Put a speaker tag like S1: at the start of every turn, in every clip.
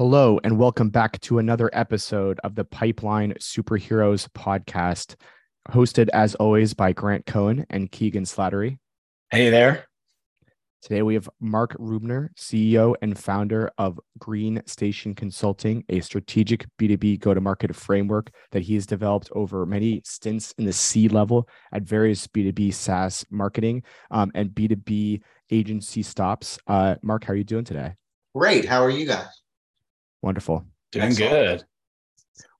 S1: Hello, and welcome back to another episode of the Pipeline Superheroes podcast, hosted as always by Grant Cohen and Keegan Slattery.
S2: Hey there.
S1: Today we have Marc Rubner, CEO and founder of Green Station Consulting, a strategic B2B go to market framework that he has developed over many stints in the C level at various B2B SaaS marketing um, and B2B agency stops. Uh, Marc, how are you doing today?
S3: Great. How are you guys?
S1: Wonderful.
S2: Doing Excellent. good.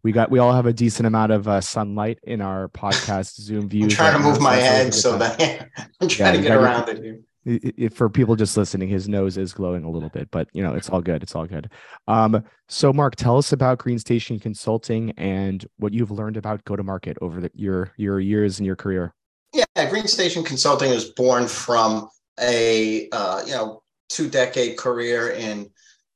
S1: We got we all have a decent amount of uh, sunlight in our podcast Zoom view.
S3: I'm trying to move my head so that I'm trying yeah, to get around it here.
S1: If for people just listening, his nose is glowing a little bit, but you know it's all good. It's all good. Um, so, Marc, tell us about Green Station Consulting and what you've learned about go to market over the, your your years in your career.
S3: Yeah, Green Station Consulting was born from a uh, you know two decade career in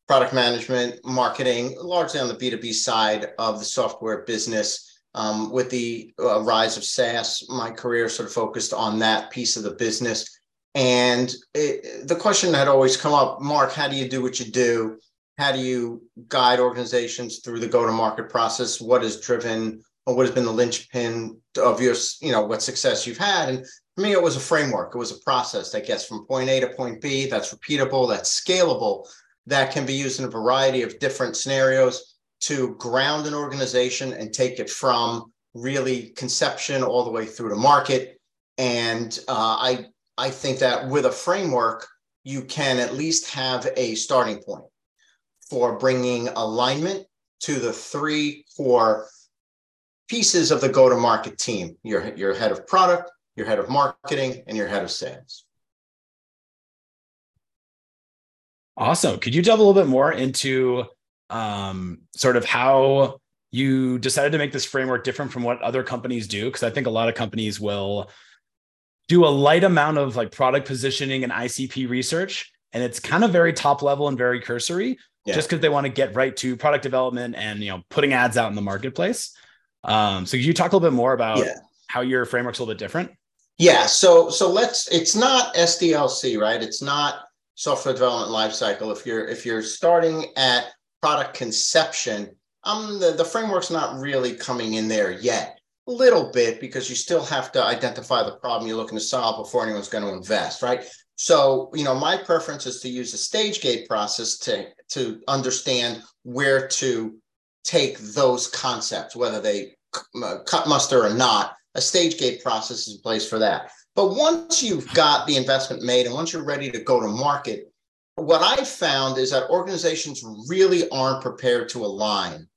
S3: product management, marketing, largely on the B2B side of the software business. Um, with the uh, rise of SaaS, my career sort of focused on that piece of the business. And it, the question had always come up Marc, how do you do what you do? How do you guide organizations through the go to market process? What has driven or what has been the linchpin of your, you know, what success you've had? And for me, it was a framework, it was a process that gets from point A to point B that's repeatable, that's scalable, that can be used in a variety of different scenarios to ground an organization and take it from really conception all the way through to market. And uh, I I think that with a framework, you can at least have a starting point for bringing alignment to the three core pieces of the go-to-market team: your your head of product, your head of marketing, and your head of sales.
S2: Awesome. Could you delve a little bit more into um, sort of how you decided to make this framework different from what other companies do? Because I think a lot of companies will do a light amount of like product positioning and ICP research, and it's kind of very top level and very cursory, yeah. just because they want to get right to product development and you know putting ads out in the marketplace. Um, so could you talk a little bit more about yeah. how your framework's a little bit different?
S3: Yeah. So so let's. It's not SDLC, right? It's not software development lifecycle, if you're if you're starting at product conception, um, the, the framework's not really coming in there yet. A little bit because you still have to identify the problem you're looking to solve before anyone's going to invest, right? So, you know, my preference is to use a stage gate process to to understand where to take those concepts, whether they cut muster or not. A stage gate process is in place for that. But once you've got the investment made and once you're ready to go to market, what I've found is that organizations really aren't prepared to align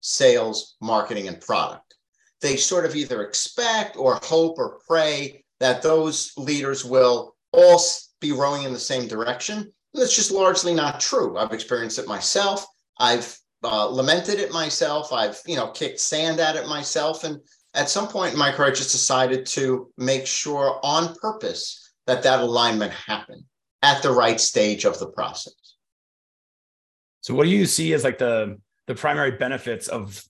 S3: sales, marketing, and product. They sort of either expect or hope or pray that those leaders will all be rowing in the same direction. And That's just largely not true. I've experienced it myself. I've uh, lamented it myself. I've you know kicked sand at it myself, and at some point in my career, I just decided to make sure on purpose that that alignment happened at the right stage of the process.
S2: So, what do you see as like the the primary benefits of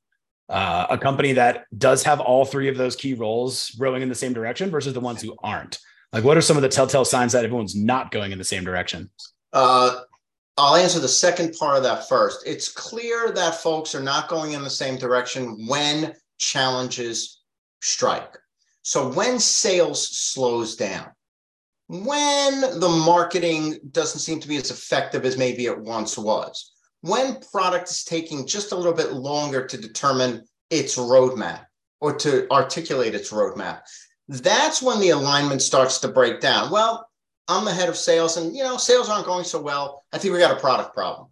S2: uh, a company that does have all three of those key roles rowing in the same direction versus the ones who aren't? Like, what are some of the telltale signs that everyone's not going in the same direction?
S3: Uh, I'll answer the second part of that first. It's clear that folks are not going in the same direction when challenges strike. So when sales slows down, when the marketing doesn't seem to be as effective as maybe it once was, when product is taking just a little bit longer to determine its roadmap or to articulate its roadmap, that's when the alignment starts to break down. Well, I'm the head of sales and you know sales aren't going so well. I think we got a product problem.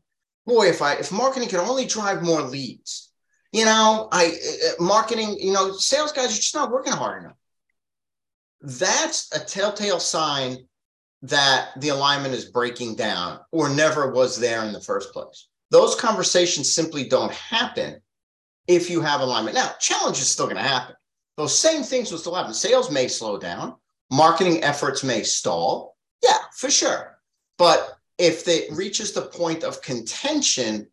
S3: Boy, if I if marketing could only drive more leads, you know, I uh, marketing, you know, sales guys are just not working hard enough. That's a telltale sign that the alignment is breaking down or never was there in the first place. Those conversations simply don't happen if you have alignment. Now, challenge is still going to happen. Those same things will still happen. Sales may slow down, marketing efforts may stall. Yeah, for sure. But if it reaches the point of contention,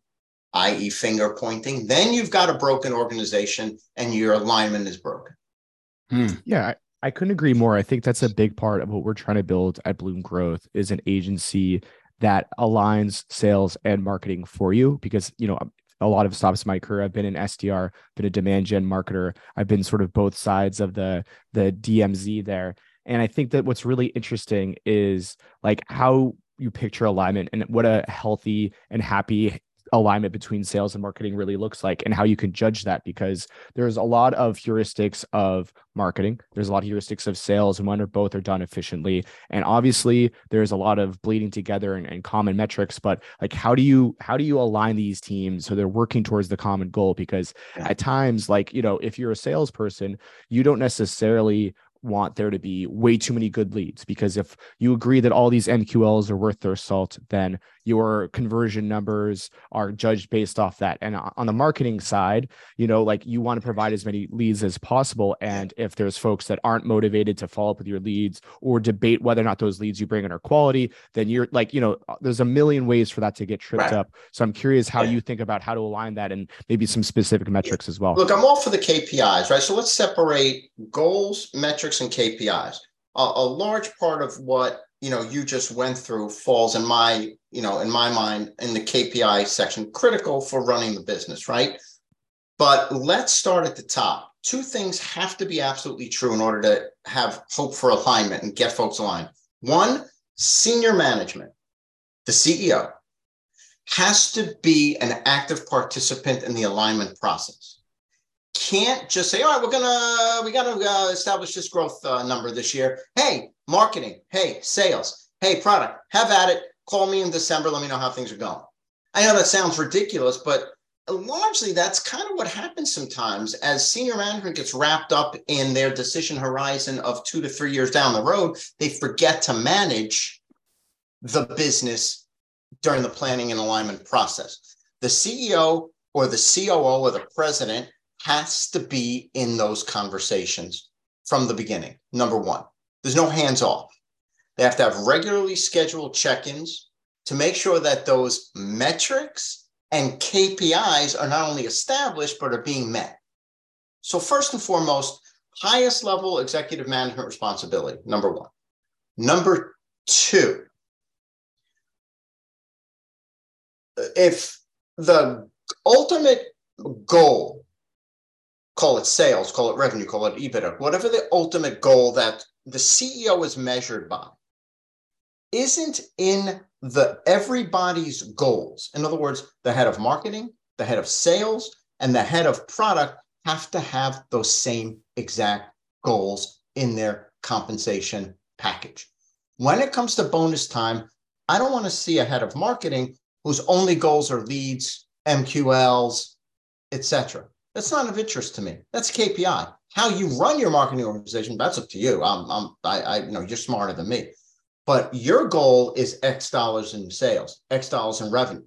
S3: i.e., finger pointing, then you've got a broken organization and your alignment is broken.
S1: Hmm. Yeah, I, I couldn't agree more. I think that's a big part of what we're trying to build at Bloom Growth is an agency that aligns sales and marketing for you because you know a lot of stops in my career. I've been an SDR, been a demand gen marketer. I've been sort of both sides of the the DMZ there. And I think that what's really interesting is like how you picture alignment and what a healthy and happy alignment between sales and marketing really looks like and how you can judge that because there's a lot of heuristics of marketing. There's a lot of heuristics of sales and when or both are done efficiently. And obviously there's a lot of bleeding together and, and common metrics but like how do you how do you align these teams so they're working towards the common goal? Because yeah. at times like you know if you're a salesperson you don't necessarily want there to be way too many good leads because if you agree that all these MQLs are worth their salt, then your conversion numbers are judged based off that. And uh, on the marketing side, you know, like you want to provide as many leads as possible. And if there's folks that aren't motivated to follow up with your leads or debate whether or not those leads you bring in are quality, then you're like, you know, uh, there's a million ways for that to get tripped right. up. So I'm curious how yeah. you think about how to align that and maybe some specific metrics as well.
S3: Look, I'm all for the KPIs, right? So let's separate goals, metrics, and KPIs. a large part of what you know you just went through falls in my you know in my mind in the kpi section critical for running the business right? But let's start at the top. Two things have to be absolutely true in order to have hope for alignment and get folks aligned. One senior management the ceo has to be an active participant in the alignment process can't just say all right we're gonna we gotta uh, establish this growth uh, number this year hey marketing, hey, sales, hey, product, have at it. Call me in December. Let me know how things are going. I know that sounds ridiculous, but largely that's kind of what happens sometimes as senior management gets wrapped up in their decision horizon of two to three years down the road. They forget to manage the business during the planning and alignment process. The CEO or the COO or the president has to be in those conversations from the beginning. Number one. There's no hands off. They have to have regularly scheduled check ins to make sure that those metrics and KPIs are not only established, but are being met. So, first and foremost, highest level executive management responsibility, number one. Number two, if the ultimate goal, call it sales, call it revenue, call it EBITDA, whatever the ultimate goal that the CEO is measured by isn't in the everybody's goals. In other words, the head of marketing, the head of sales, and the head of product have to have those same exact goals in their compensation package. When it comes to bonus time, I don't want to see a head of marketing whose only goals are leads, MQLs, etc. That's not of interest to me. That's KPI. How you run your marketing organization, that's up to you. I'm, I'm, I, I, you know, you're smarter than me. But your goal is X dollars in sales, X dollars in revenue.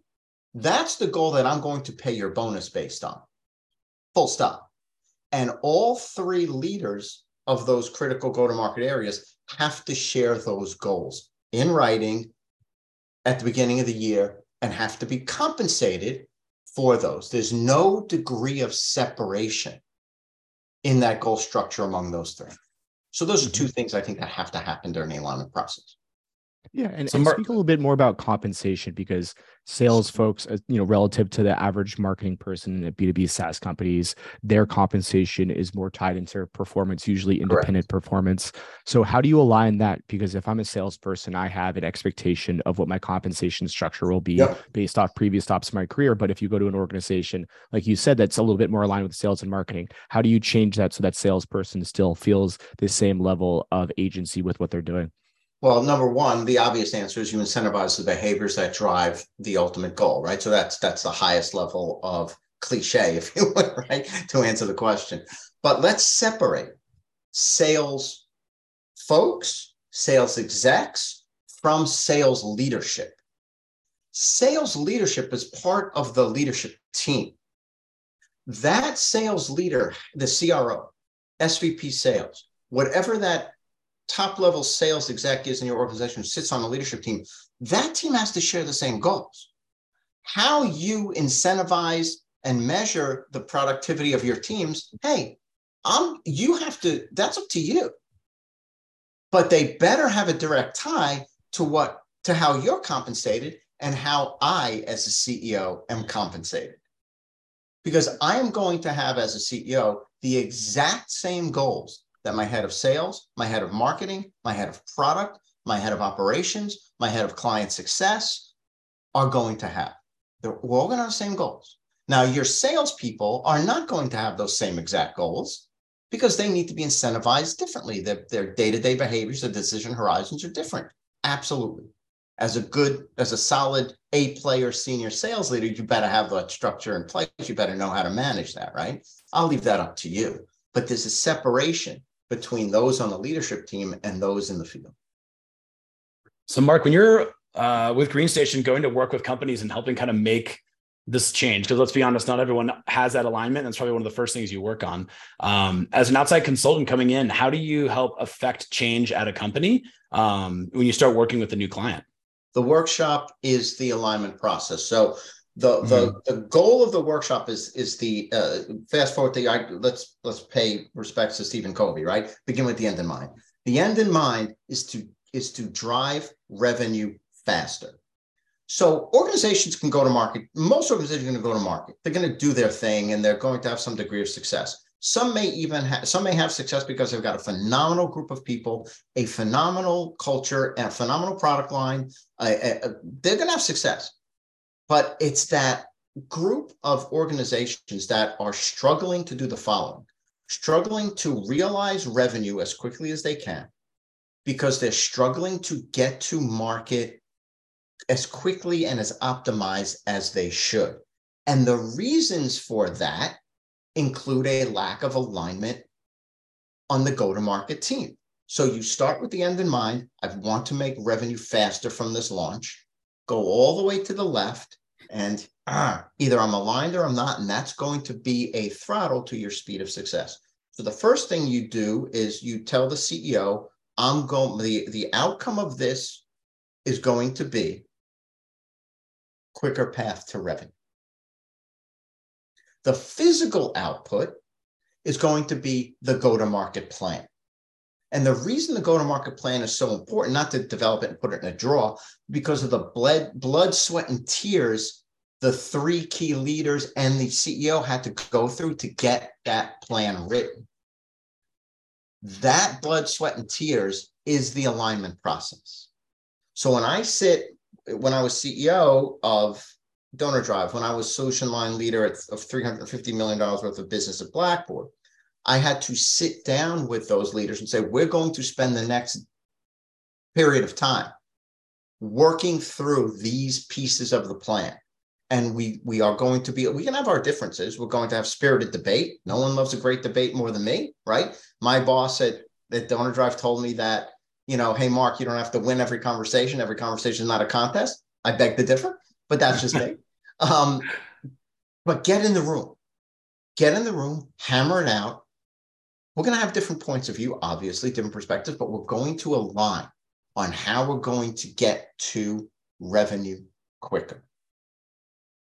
S3: That's the goal that I'm going to pay your bonus based on. Full stop. And all three leaders of those critical go to market areas have to share those goals in writing at the beginning of the year and have to be compensated for those. There's no degree of separation in that goal structure among those three. So those are two mm-hmm. things I think that have to happen during the alignment process.
S1: Yeah, and, and speak a little bit more about compensation because sales folks, uh, you know, relative to the average marketing person in B2B SaaS companies, their compensation is more tied into performance, usually independent Correct. performance. So, how do you align that? Because if I'm a salesperson, I have an expectation of what my compensation structure will be yep. based off previous stops in my career. But if you go to an organization, like you said, that's a little bit more aligned with sales and marketing, how do you change that so that salesperson still feels the same level of agency with what they're doing?
S3: Well, number one, the obvious answer is you incentivize the behaviors that drive the ultimate goal, right? So that's that's the highest level of cliche, if you would, right, to answer the question. But let's separate sales folks, sales execs from sales leadership. Sales leadership is part of the leadership team. That sales leader, the CRO, SVP sales, whatever that top level sales executives in your organization sits on the leadership team, that team has to share the same goals. How you incentivize and measure the productivity of your teams, hey, I'm you have to, that's up to you. But they better have a direct tie to what to how you're compensated and how I, as a CEO, am compensated. Because I am going to have, as a CEO, the exact same goals that my head of sales, my head of marketing, my head of product, my head of operations, my head of client success are going to have. They're, all going to have the same goals. Now, your salespeople are not going to have those same exact goals because they need to be incentivized differently. Their, their day-to-day behaviors, their decision horizons are different. Absolutely. As a good, as a solid A player senior sales leader, you better have that structure in place. You better know how to manage that, right? I'll leave that up to you. But there's a separation between those on the leadership team and those in the field.
S2: So, Marc, when you're uh, with GreenStation going to work with companies and helping kind of make this change because let's be honest not everyone has that alignment that's probably one of the first things you work on. Um, as an outside consultant coming in how do you help affect change at a company um, when you start working with a new client?
S3: The workshop is the alignment process. So the mm-hmm. the, the goal of the workshop is is the uh, fast forward the I, let's let's pay respects to Stephen Covey right begin with the end in mind the end in mind is to is to drive revenue faster so organizations can go to market. Most organizations are going to go to market. They're going to do their thing and they're going to have some degree of success. Some may even have some may have success because they've got a phenomenal group of people, a phenomenal culture, and a phenomenal product line. Uh, uh, they're going to have success, but it's that group of organizations that are struggling to do the following: struggling to realize revenue as quickly as they can, because they're struggling to get to market as quickly and as optimized as they should. And the reasons for that include a lack of alignment on the go to market team. So you start with the end in mind. I want to make revenue faster from this launch, go all the way to the left, and either I'm aligned or I'm not. And that's going to be a throttle to your speed of success. So the first thing you do is you tell the CEO, I'm going, the, the outcome of this is going to be quicker path to revenue. The physical output is going to be the go to market plan. And the reason the go to market plan is so important, not to develop it and put it in a draw, because of the blood, blood, sweat, and tears the three key leaders and the CEO had to go through to get that plan written. That blood, sweat, and tears is the alignment process. So when I sit when I was CEO of Donor Drive, when I was solution line leader at, of $350 million worth of business at Blackboard, I had to sit down with those leaders and say, we're going to spend the next period of time working through these pieces of the plan. And we we are going to be, we can have our differences. We're going to have spirited debate. No one loves a great debate more than me, right? My boss at, at Donor Drive told me that you know, hey, Marc, you don't have to win every conversation. Every conversation is not a contest. I beg to differ, but that's just me. Um, but get in the room, get in the room, hammer it out. We're going to have different points of view, obviously, different perspectives, but we're going to align on how we're going to get to revenue quicker.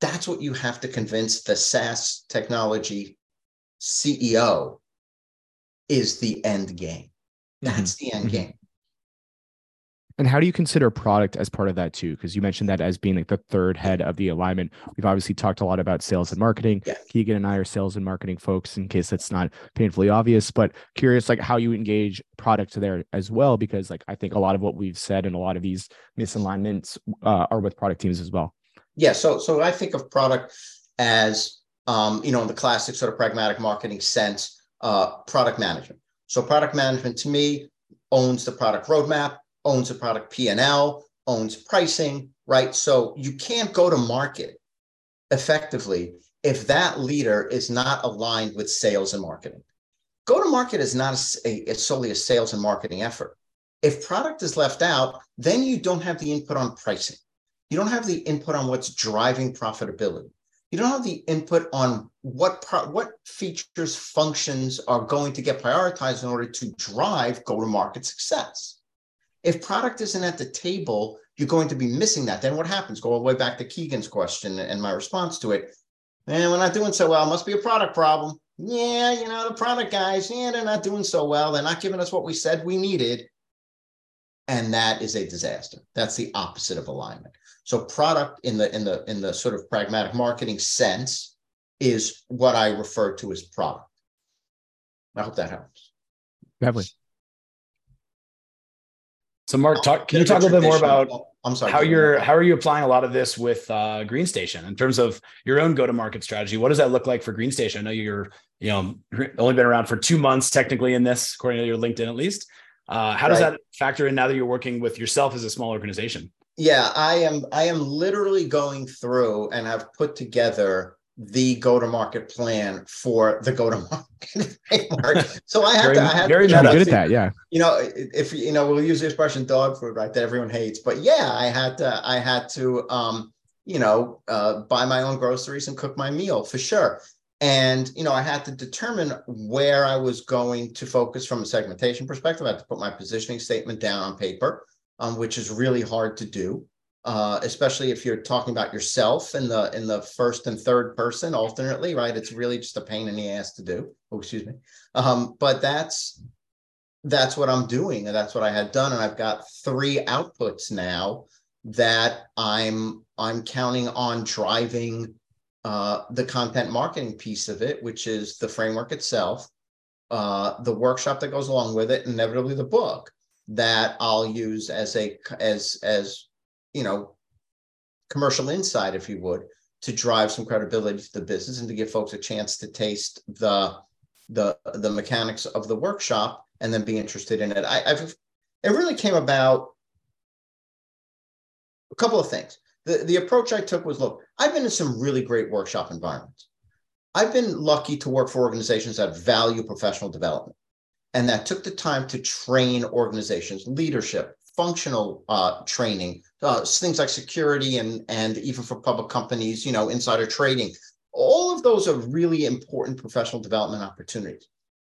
S3: That's what you have to convince the SaaS technology CEO is the end game. That's mm-hmm. the end mm-hmm. game.
S1: And how do you consider product as part of that too? Because you mentioned that as being like the third head of the alignment. We've obviously talked a lot about sales and marketing. Yeah. Keegan and I are sales and marketing folks, in case that's not painfully obvious. But curious, like how you engage product there as well, because like I think a lot of what we've said and a lot of these misalignments uh, are with product teams as well.
S3: Yeah. So so I think of product as um, you know, in the classic sort of pragmatic marketing sense, uh, product management. So product management to me owns the product roadmap owns the product P&L, owns pricing, right? So you can't go to market effectively if that leader is not aligned with sales and marketing. Go to market is not a, a, solely a sales and marketing effort. If product is left out, then you don't have the input on pricing. You don't have the input on what's driving profitability. You don't have the input on what pro- what features, functions are going to get prioritized in order to drive go-to-market success. If product isn't at the table, you're going to be missing that. Then what happens? Go all the way back to Keegan's question and my response to it. And we're not doing so well. Must be a product problem. Yeah, you know, the product guys, yeah, they're not doing so well. They're not giving us what we said we needed. And that is a disaster. That's the opposite of alignment. So product in the in the in the sort of pragmatic marketing sense is what I refer to as product. I hope that helps.
S1: Definitely.
S2: So Marc, talk, can you talk a little bit more about
S3: I'm sorry.
S2: how you're how are you applying a lot of this with uh, GreenStation in terms of your own go to market strategy? What does that look like for Green Station? I know you're you know only been around for two months technically in this, according to your LinkedIn at least. Uh, how does right. that factor in now that you're working with yourself as a small organization?
S3: Yeah, I am. I am literally going through and have put together the go-to-market plan for the go-to-market framework. So I have
S1: very,
S3: to. I have
S1: very
S3: to,
S1: good at that. Yeah.
S3: You know, if you know, we'll use the expression "dog food," right? That everyone hates. But yeah, I had to. I had to. Um, you know, uh, buy my own groceries and cook my meal for sure. And you know, I had to determine where I was going to focus from a segmentation perspective. I had to put my positioning statement down on paper, um, which is really hard to do uh, especially if you're talking about yourself in the in the first and third person alternately, right? It's really just a pain in the ass to do. Oh, excuse me. Um, but that's that's what I'm doing, and that's what I had done, and I've got three outputs now that I'm I'm counting on driving uh, the content marketing piece of it, which is the framework itself, uh, the workshop that goes along with it, inevitably the book that I'll use as a as as you know, commercial insight, if you would, to drive some credibility to the business and to give folks a chance to taste the the the mechanics of the workshop and then be interested in it. I, I've it really came about a couple of things. The, the approach I took was look, I've been in some really great workshop environments. I've been lucky to work for organizations that value professional development and that took the time to train organizations, leadership, functional uh, training, uh, things like security and and even for public companies, you know, insider trading. All of those are really important professional development opportunities.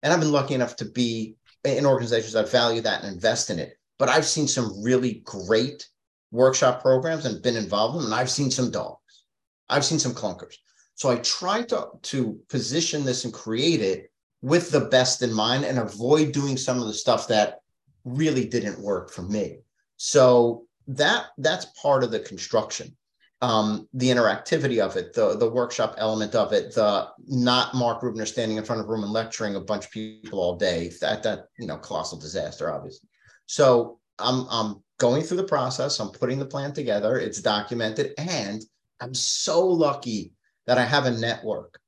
S3: And I've been lucky enough to be in organizations that value that and invest in it. But I've seen some really great workshop programs and been involved in them, and I've seen some dogs. I've seen some clunkers. So I tried to, to position this and create it with the best in mind and avoid doing some of the stuff that really didn't work for me. So that that's part of the construction. Um, the interactivity of it, the the workshop element of it, the not Marc Rubner standing in front of a room and lecturing a bunch of people all day. That that you know colossal disaster, obviously. So I'm I'm going through the process. I'm putting the plan together. It's documented, and I'm so lucky that I have a network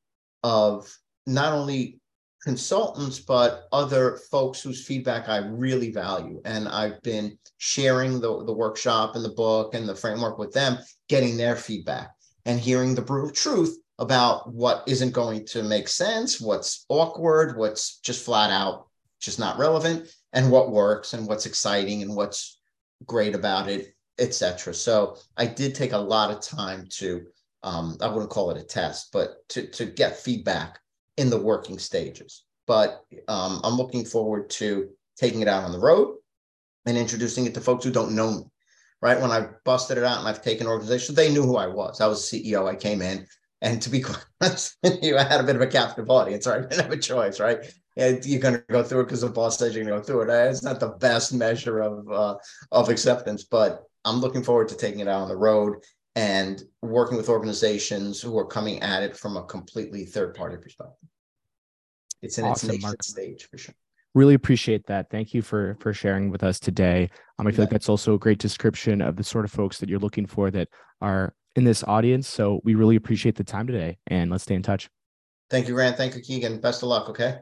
S3: of not only consultants, but other folks whose feedback I really value. And I've been sharing the, the workshop and the book and the framework with them, getting their feedback and hearing the brutal truth about what isn't going to make sense, what's awkward, what's just flat out just not relevant, and what works and what's exciting and what's great about it, etc. So I did take a lot of time to um, I wouldn't call it a test, but to to get feedback in the working stages. But um, I'm looking forward to taking it out on the road and introducing it to folks who don't know me. Right when I busted it out and I've taken organizations, they knew who I was. I was CEO. I came in, and to be honest you, I had a bit of a captive audience. Right, I didn't have a choice. Right, and you're going to go through it because the boss says you're going to go through it. It's not the best measure of uh, of acceptance, but I'm looking forward to taking it out on the road and working with organizations who are coming at it from a completely third party perspective. It's in awesome, its nascent stage for sure.
S1: Really appreciate that. Thank you for for sharing with us today. Um, I feel yeah. like that's also a great description of the sort of folks that you're looking for that are in this audience. So we really appreciate the time today, and let's stay in touch.
S3: Thank you, Grant. Thank you, Keegan. Best of luck. Okay.